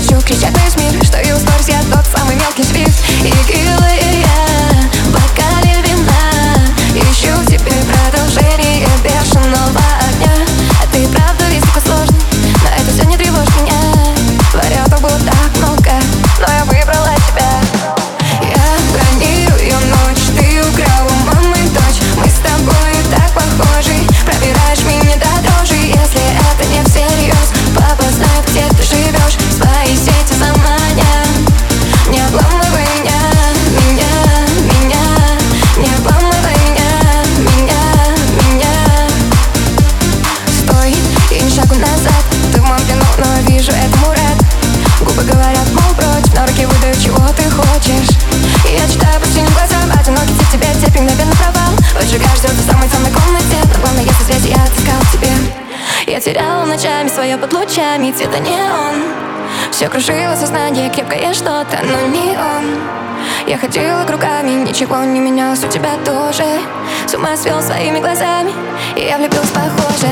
хочу кричать на весь мир, выдают, чего ты хочешь? Я читаю по синим глазам Одинокий тип тебе, тип мгновенно провал. Поджигаешь звезды в самой темной комнате. Но главное, если связи я отыскал тебе. Я теряла ночами свое под лучами цвета неон. Все кружило сознание, крепкое что-то, но не он. Я ходила кругами, ничего не менялось у тебя тоже. С ума свел своими глазами, и я влюбилась похоже